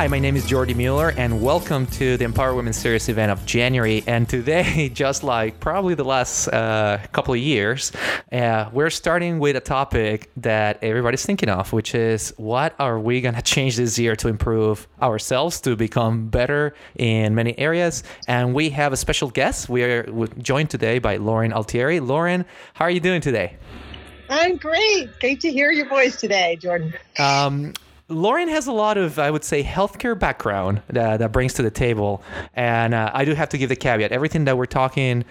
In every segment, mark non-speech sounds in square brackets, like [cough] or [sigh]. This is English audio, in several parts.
Hi, my name is Jordi Mueller, and welcome to the Empower Women Series event of January. And today, [laughs] just like probably the last uh, couple of years, uh, we're starting with a topic that everybody's thinking of, which is what are we going [laughs] to change this year to improve ourselves, to become better in many areas? And we have a special guest. We are joined today by Lauren Altieri. Lauren, how are you doing today? I'm great. Great to hear your voice today, Jordan. Um, Lauren has a lot of, I would say, healthcare background that, that brings to the table. And uh, I do have to give the caveat everything that we're talking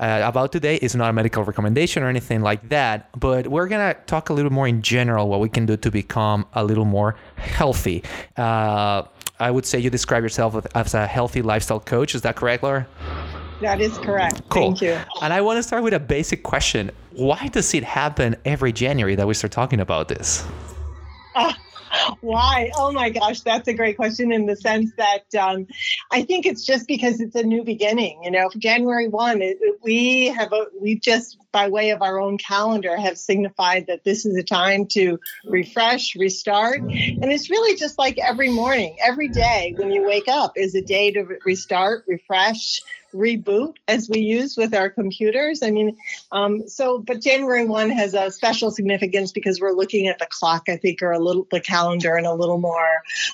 uh, about today is not a medical recommendation or anything like that. But we're going to talk a little more in general what we can do to become a little more healthy. Uh, I would say you describe yourself as a healthy lifestyle coach. Is that correct, Laura? That is correct. Cool. Thank you. And I want to start with a basic question. Why does it happen every January that we start talking about this? Uh, why? Oh my gosh, that's a great question in the sense that um, I think it's just because it's a new beginning. You know, January 1, it, we have, a, we just, by way of our own calendar, have signified that this is a time to refresh, restart. And it's really just like every morning, every day when you wake up is a day to restart, refresh, reboot as we use with our computers. I mean, um, so but January one has a special significance because we're looking at the clock, I think, or a little the calendar, and a little more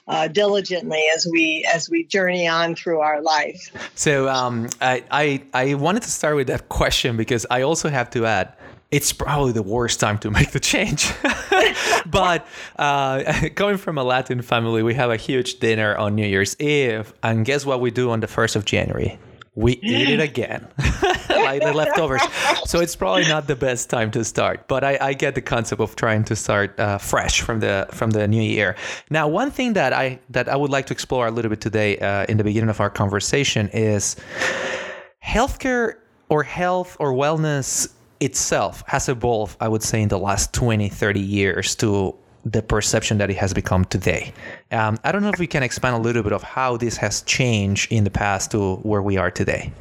uh, diligently as we as we journey on through our life. So um, I, I I wanted to start with that question because I also have to add it's probably the worst time to make the change. [laughs] but uh, [laughs] coming from a Latin family, we have a huge dinner on New Year's Eve. And guess what we do on the 1st of January? We [laughs] eat it again, [laughs] like the leftovers. So it's probably not the best time to start, but I, I get the concept of trying to start uh, fresh from the from the new year. Now, one thing that I that I would like to explore a little bit today uh, in the beginning of our conversation is healthcare or health or wellness itself has evolved, I would say, in the last 20, 30 years to the perception that it has become today. Um, I don't know if we can expand a little bit of how this has changed in the past to where we are today.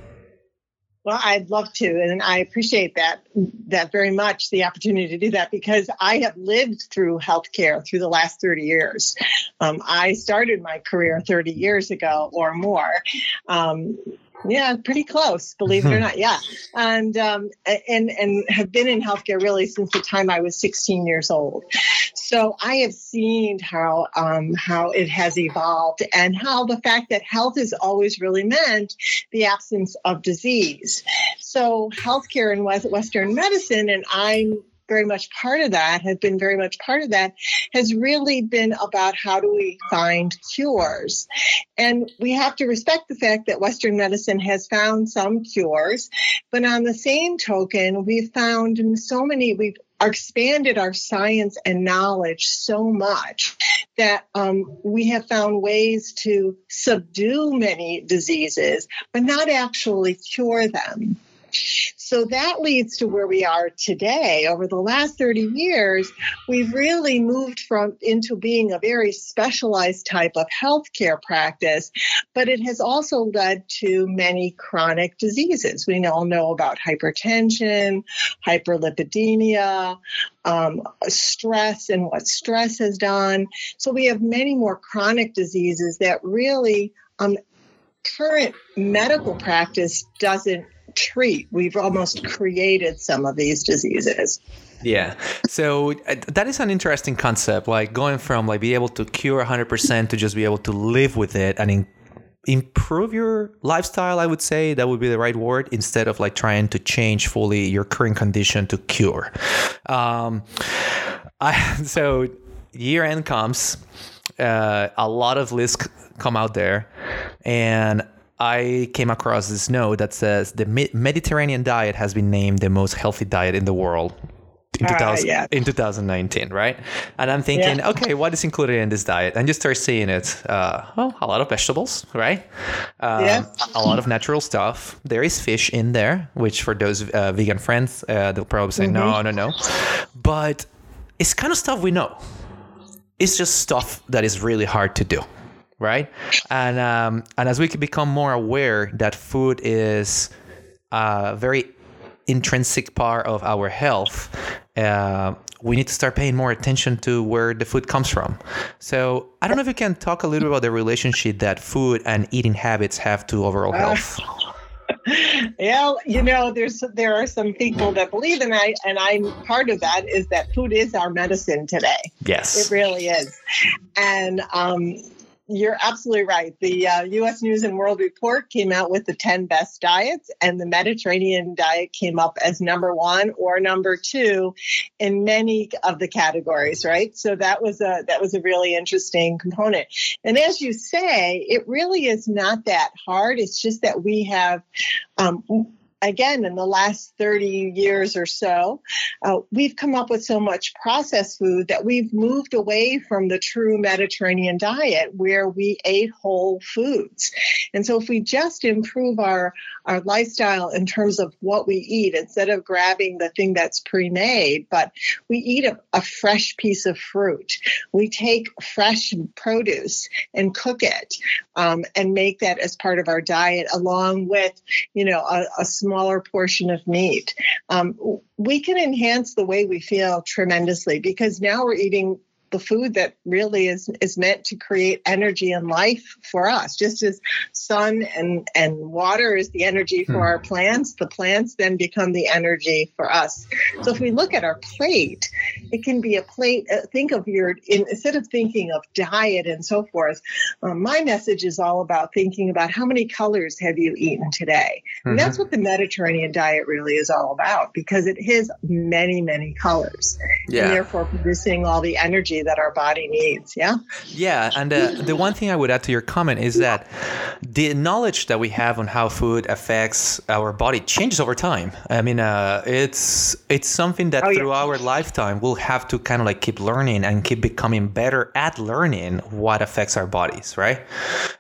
Well, I'd love to, and I appreciate that that very much the opportunity to do that because I have lived through healthcare through the last 30 years. Um, I started my career 30 years ago or more. Um, yeah, pretty close, believe it or mm-hmm. not. Yeah, and um, and and have been in healthcare really since the time I was 16 years old. So I have seen how um, how it has evolved and how the fact that health is always really meant the absence of disease. So healthcare in Western medicine, and I'm very much part of that, has been very much part of that, has really been about how do we find cures. And we have to respect the fact that Western medicine has found some cures, but on the same token, we've found so many, we've expanded our science and knowledge so much that um, we have found ways to subdue many diseases, but not actually cure them. So that leads to where we are today. Over the last 30 years, we've really moved from into being a very specialized type of healthcare practice, but it has also led to many chronic diseases. We all know about hypertension, hyperlipidemia, um, stress and what stress has done. So we have many more chronic diseases that really um, current medical practice doesn't treat. We've almost created some of these diseases. Yeah. So uh, that is an interesting concept, like going from like be able to cure 100% to just be able to live with it and in- improve your lifestyle, I would say that would be the right word instead of like trying to change fully your current condition to cure. Um, I, [laughs] so year end comes, uh, a lot of lists come out there and I came across this note that says the Mediterranean diet has been named the most healthy diet in the world in, 2000, uh, yeah. in 2019, right? And I'm thinking, yeah. okay, what is included in this diet? And you start seeing it. Uh, well, a lot of vegetables, right? Um, yeah. A lot of natural stuff. There is fish in there, which for those uh, vegan friends, uh, they'll probably say, mm-hmm. no, no, no. But it's kind of stuff we know. It's just stuff that is really hard to do right? And um, and as we become more aware that food is a very intrinsic part of our health, uh, we need to start paying more attention to where the food comes from. So I don't know if you can talk a little bit about the relationship that food and eating habits have to overall health. [laughs] Uh, yeah, you know, there's there are some people that believe, and I and I'm part of that. Is that food is our medicine today? Yes, it really is, and um, you're absolutely right. The uh, U.S. News and World Report came out with the 10 best diets, and the Mediterranean diet came up as number one or number two in many of the categories. Right, so that was a that was a really interesting component. And as you say, it really is not that hard. It's just that we have um, again, in the last 30 years or so, uh, we've come up with so much processed food that we've moved away from the true Mediterranean diet where we ate whole foods. And so if we just improve our, our lifestyle in terms of what we eat, instead of grabbing the thing that's pre-made, but we eat a, a fresh piece of fruit, we take fresh produce and cook it um, and make that as part of our diet along with, you know, a, a small smaller portion of meat, um, we can enhance the way we feel tremendously because now we're eating the food that really is is meant to create energy and life for us. Just as sun and and water is the energy for hmm. our plants, the plants then become the energy for us. So if we look at our plate, it can be a plate. Uh, think of your in, instead of thinking of diet and so forth. Um, my message is all about thinking about how many colors have you eaten today, mm-hmm. and that's mm-hmm. what the Mediterranean diet really is all about because it has many many colors, yeah. and therefore producing all the energy that our body needs. Yeah. Yeah. And uh, the one thing I would add to your comment is that the knowledge that we have on how food affects our body changes over time. I mean, uh, it's it's something that oh, through yeah. our lifetime we'll have to kind of like keep learning and keep becoming better at learning what affects our bodies, right?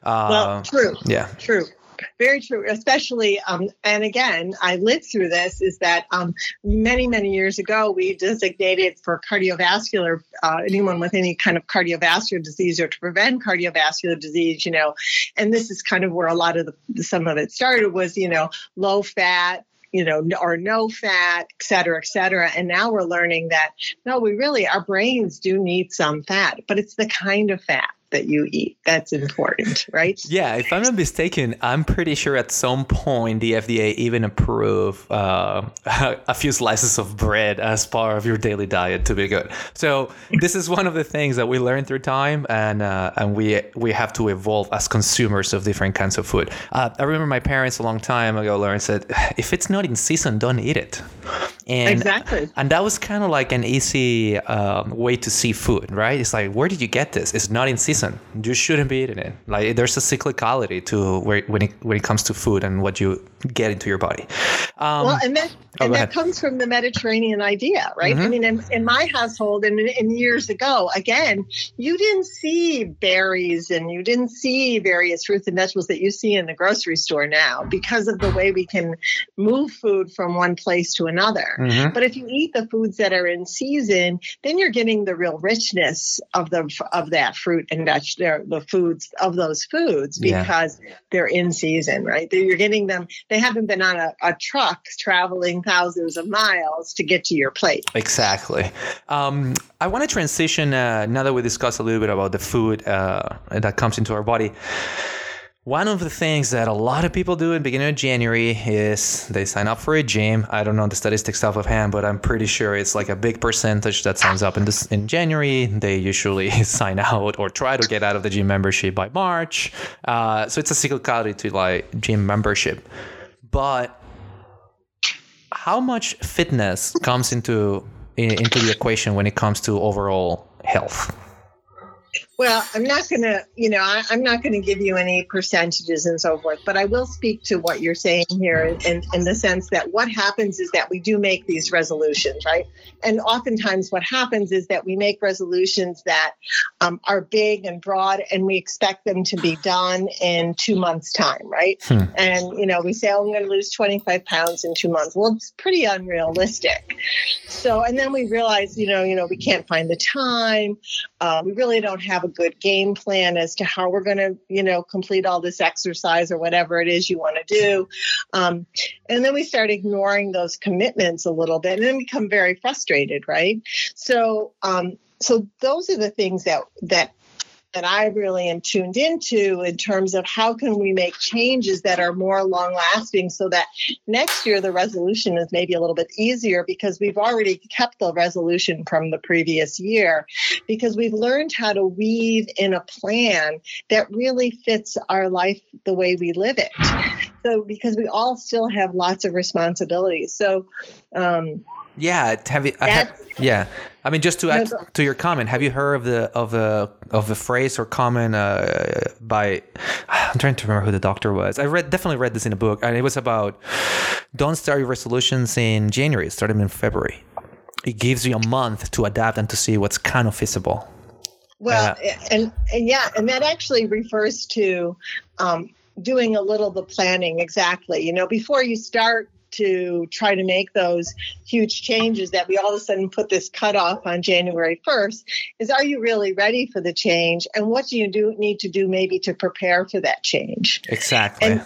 Uh, well, true. Yeah. True very true. Especially, um, and again, I lived through this. Is that um, many many years ago we designated for cardiovascular uh, anyone with any kind of cardiovascular disease or to prevent cardiovascular disease. You know, and this is kind of where a lot of the some of it started was you know low fat you know, or no fat, et cetera, et cetera. And now we're learning that no, we really, our brains do need some fat, but it's the kind of fat that you eat. That's important, right? Yeah, if I'm not mistaken, I'm pretty sure at some point the FDA even approved uh, [laughs] a few slices of bread as part of your daily diet to be good. So this is one of the things that we learn through time, and uh, and we we have to evolve as consumers of different kinds of food. Uh, I remember my parents a long time ago learned said, [sighs] if it's not in season, don't eat it. And, exactly. And that was kind of like an easy um, way to see food, right? It's like, where did you get this? It's not in season. You shouldn't be eating it. Like, there's a cyclicality to where when it when it comes to food and what you get into your body. Um, well, and that oh, and that comes from the Mediterranean idea, right? Mm-hmm. I mean, in, in my household and years ago, again, you didn't see berries and you didn't see various fruits and vegetables that you see in the grocery store now because of the way we can move food from one place to another. Mm-hmm. But if you eat the foods that are in season, then you're getting the real richness of the of that fruit and veg, the foods of those foods because yeah. they're in season, right? You're getting them. They haven't been on a, a, truck traveling thousands of miles to get to your plate. Exactly. Um, I want to transition uh, now that we discussed a little bit about the food uh, that comes into our body. One of the things that a lot of people do in the beginning of January is they sign up for a gym. I don't know the statistics off of hand, but I'm pretty sure it's like a big percentage that signs up in this in January. They usually [laughs] sign out or try to get out of the gym membership by March. Uh, so it's a cyclicality to like gym membership. But how much fitness comes into into the equation when it comes to overall health? Well, I'm not going to, you know, I, am not going to give you any percentages and so forth, but I will speak to what you're saying here in, in the sense that what happens is that we do make these resolutions, right? And oftentimes what happens is that we make resolutions that um, are big and broad and we expect them to be done in two months' time, right? Hmm. And, you know, we say, oh, I'm going to lose 25 pounds in two months. Well, it's pretty unrealistic. So, and then we realize, you know, you know, we can't find the time. Uh, we really don't have a good game plan as to how we're going to, you know, complete all this exercise or whatever it is you want to do. Um, and then we start ignoring those commitments a little bit and then become very frustrated, right? So, um, so those are the things that that that I really am tuned into in terms of how can we make changes that are more long lasting so that next year the resolution is maybe a little bit easier because we've already kept the resolution from the previous year because we've learned how to weave in a plan that really fits our life the way we live it. So because we all still have lots of responsibilities. So um yeah, have you, have, yeah. I mean, just to add to your comment, have you heard of the of a of a phrase or comment uh, by? [sighs] I'm trying to remember who the doctor was. I read definitely read this in a book, and it was about don't start your resolutions in January. Start them in February. It gives you a month to adapt and to see what's kind of feasible. Well, uh, and, and yeah, and that actually refers to um, doing a little the planning exactly. You know, before you start to try to make those huge changes that we all of a sudden put this cutoff on January 1st is are you really ready for the change? And what do you do need to do maybe to prepare for that change? Exactly. And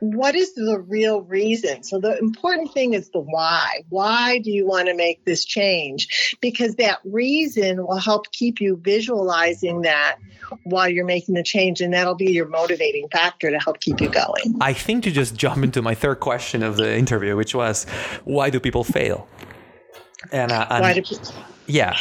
what is the real reason? So the important thing is the why. Why do you want to make this change? Because that reason will help keep you visualizing that while you're making the change, and that'll be your motivating factor to help keep you going. I think to just jump into my third question of the interview, which was, why do people fail? And, uh, and why do people? Yeah.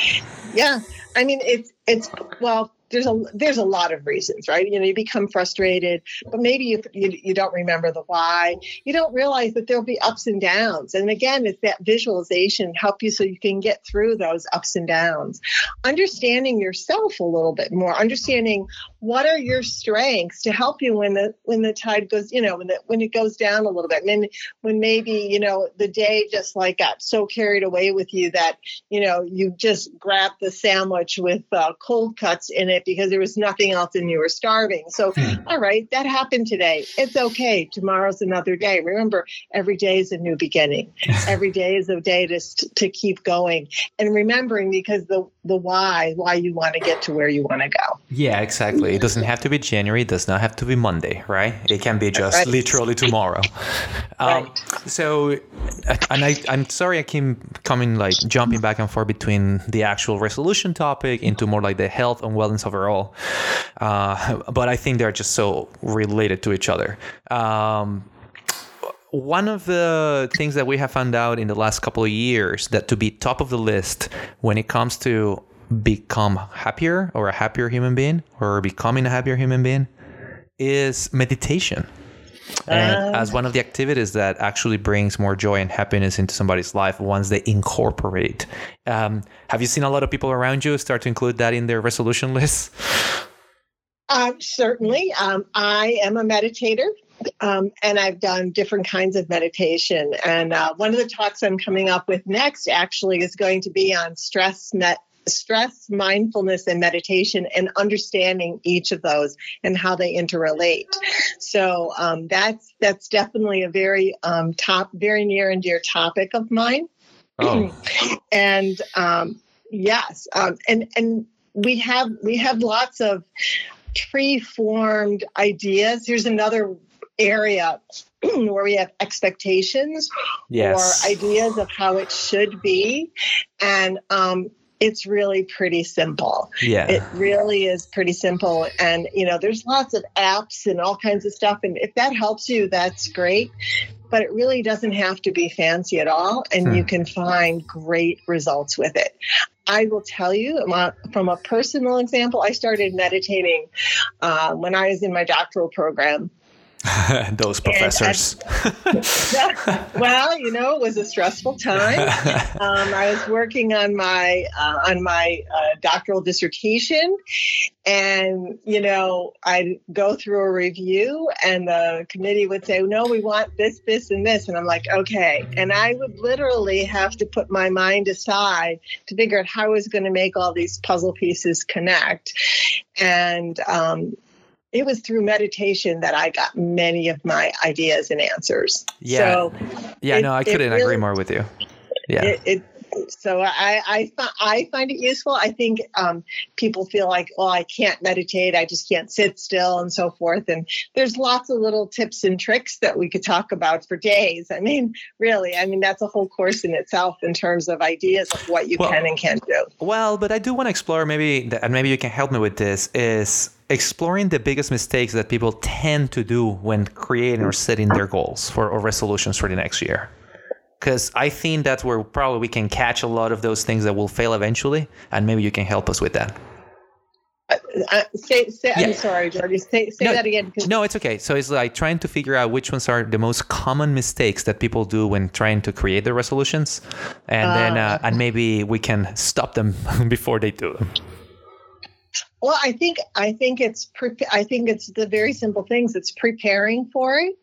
Yeah. I mean, it's it's well, there's a there's a lot of reasons, right? You know, you become frustrated, but maybe you, you, you don't remember the why. You don't realize that there'll be ups and downs. And again, it's that visualization help you so you can get through those ups and downs. Understanding yourself a little bit more, understanding what are your strengths to help you when the when the tide goes, you know, when the when it goes down a little bit. And when maybe, you know, the day just like got so carried away with you that, you know, you just grabbed the sandwich with uh, cold cuts in it because there was nothing else and you were starving. So, hmm. all right, that happened today. It's okay. Tomorrow's another day. Remember, every day is a new beginning. [laughs] every day is a day to, to keep going and remembering because the, the why, why you want to get to where you want to go. Yeah, exactly. It doesn't have to be January. It does not have to be Monday, right? It can be just right. literally tomorrow. [laughs] Um, right. So, and I, I'm sorry I keep coming like jumping back and forth between the actual resolution topic into more like the health and wellness overall. Uh, but I think they're just so related to each other. Um, one of the things that we have found out in the last couple of years that to be top of the list when it comes to become happier or a happier human being or becoming a happier human being is meditation and um, as one of the activities that actually brings more joy and happiness into somebody's life once they incorporate. Um, have you seen a lot of people around you start to include that in their resolution lists? Uh, certainly. Um, I am a meditator. Um, and I've done different kinds of meditation. And uh, one of the talks I'm coming up with next actually is going to be on stress met stress, mindfulness, and meditation, and understanding each of those and how they interrelate. So um, that's that's definitely a very um, top, very near and dear topic of mine. Oh. [clears throat] and um, yes, um, and and we have we have lots of tree-formed ideas. Here's another area [clears throat] where we have expectations yes. or ideas of how it should be and um, it's really pretty simple. Yeah. It really is pretty simple. And, you know, there's lots of apps and all kinds of stuff. And if that helps you, that's great. But it really doesn't have to be fancy at all. And hmm. you can find great results with it. I will tell you from a personal example, I started meditating uh, when I was in my doctoral program. [laughs] Those professors. [laughs] well, you know, it was a stressful time. [laughs] Um, I was working on my uh, on my uh, doctoral dissertation, and you know, I'd go through a review, and the committee would say, "No, we want this, this, and this," and I'm like, "Okay," and I would literally have to put my mind aside to figure out how I was going to make all these puzzle pieces connect, and um, it was through meditation that I got many of my ideas and answers. Yeah. So yeah, it, no, I couldn't really, agree more with you. Yeah. It, it, so I, I, I find it useful. I think um, people feel like, oh, I can't meditate. I just can't sit still and so forth. And there's lots of little tips and tricks that we could talk about for days. I mean, really, I mean, that's a whole course in itself in terms of ideas of what you well, can and can't do. Well, but I do want to explore maybe, and maybe you can help me with this, is exploring the biggest mistakes that people tend to do when creating or setting their goals for or resolutions for the next year because I think that's where probably we can catch a lot of those things that will fail eventually, and maybe you can help us with that. Uh, uh, say, say yeah. I'm sorry, Jordy. Say, say no, that again. No, it's okay. So it's like trying to figure out which ones are the most common mistakes that people do when trying to create their resolutions, and uh, then uh, and maybe we can stop them [laughs] before they do them. Well, I think I think it's pre- I think it's the very simple things. It's preparing for it,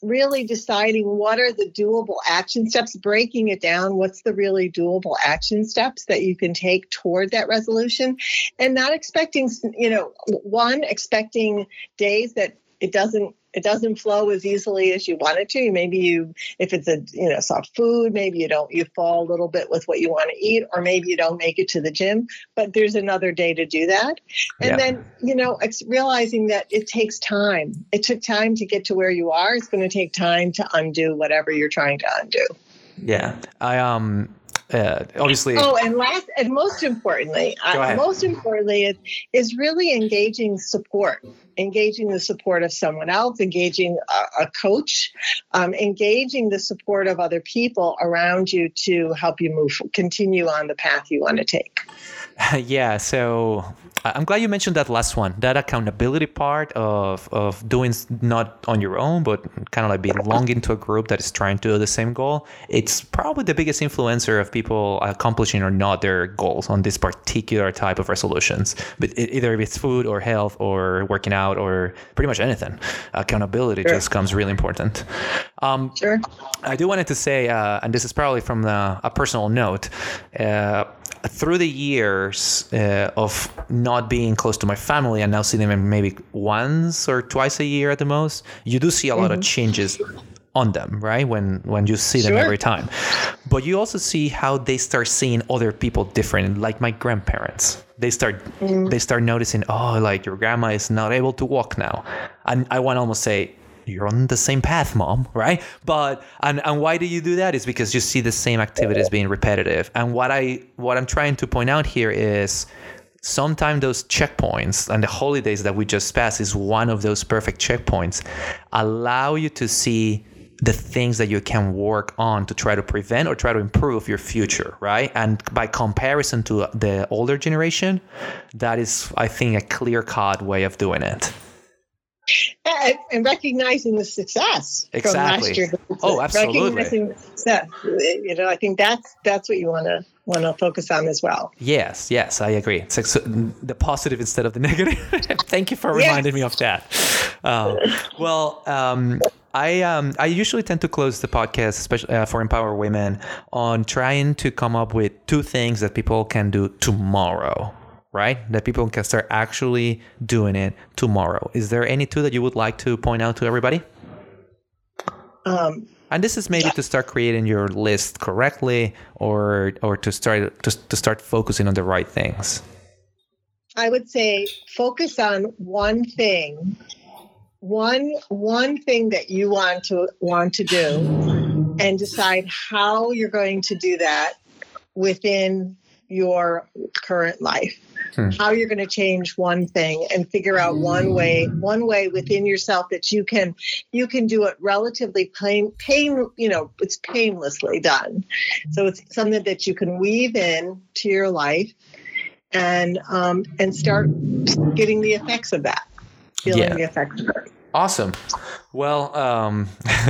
really deciding what are the doable action steps, breaking it down. What's the really doable action steps that you can take toward that resolution, and not expecting you know one expecting days that it doesn't it doesn't flow as easily as you want it to. Maybe you, if it's a you know soft food, maybe you don't you fall a little bit with what you want to eat, or maybe you don't make it to the gym. But there's another day to do that, and yeah. then you know it's realizing that it takes time. It took time to get to where you are. It's going to take time to undo whatever you're trying to undo. Yeah, I um uh, obviously. Oh, and last and most importantly, uh, most importantly is is really engaging support, engaging the support of someone else, engaging a, a coach, um, engaging the support of other people around you to help you move, continue on the path you want to take. [laughs] yeah, so I'm glad you mentioned that last one, that accountability part of of doing not on your own, but kind of like belonging to a group that is trying to do the same goal. It's probably the biggest influencer of people accomplishing or not their goals on this particular type of resolutions. But either if it's food or health or working out or pretty much anything, accountability sure. just comes really important. Um, sure. I do wanted to say, uh, and this is probably from the, a personal note. Uh, through the years uh, of not being close to my family and now seeing them maybe once or twice a year at the most, you do see a lot mm-hmm. of changes on them, right? When when you see them sure. every time, but you also see how they start seeing other people different. Like my grandparents, they start mm. they start noticing, oh, like your grandma is not able to walk now, and I want to almost say you're on the same path, mom, [laughs] right? But and and why do you do that? Is because you see the same activities being repetitive. And what I what I'm trying to point out here is sometimes those checkpoints and the holidays that we just passed is one of those perfect checkpoints allow you to see the things that you can work on to try to prevent or try to improve your future, right? And by comparison to the older generation, that is, I think, a clear cut way of doing it and, and recognizing the success exactly. year. Oh, absolutely. Recognizing success. You know, I think that's that's what you want to want to focus on as well. Yes, yes, I agree. It's like so, the positive instead of the [laughs] negative. Thank you for reminding yes. me of that. Um, well, um, I um, I usually tend to close the podcast, especially uh, for Empower Women, on trying to come up with two things that people can do tomorrow right? That people can start actually doing it tomorrow. Is there any two that you would like to point out to everybody? Um, and this is maybe yeah. to start creating your list correctly, or or to start to, to start focusing on the right things. I would say focus on one thing, one one thing that you want to want to do, and decide how you're going to do that within your current life. Hmm. how you're going to change one thing and figure out one way one way within yourself that you can you can do it relatively pain pain you know it's painlessly done. So it's something that you can weave in to your life and um, and start getting the effects of that feeling yeah. the effects of it Awesome. Well, um,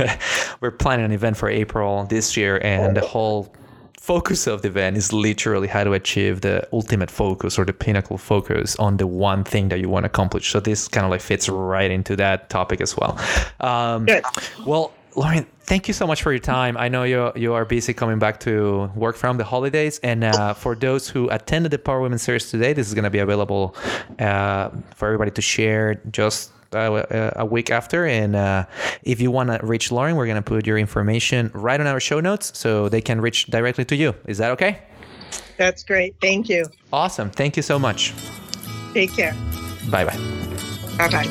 [laughs] we're planning an event for April this year, and the whole focus of the event is literally how to achieve the ultimate focus or the pinnacle focus on the one thing that you want to accomplish. So this kind of like fits right into that topic as well. Um, Good. Well, Lauren, thank you so much for your time. I know you you are busy coming back to work from the holidays, and uh, for those who attended the Power Women series today, this is going to be available uh, for everybody to share just uh, a week after. And uh, if you want to reach Lauren, we're going to put your information right on our show notes so they can reach directly to you. Is that okay? That's great. Thank you. Awesome. Thank you so much. Take care. Bye bye. Bye bye.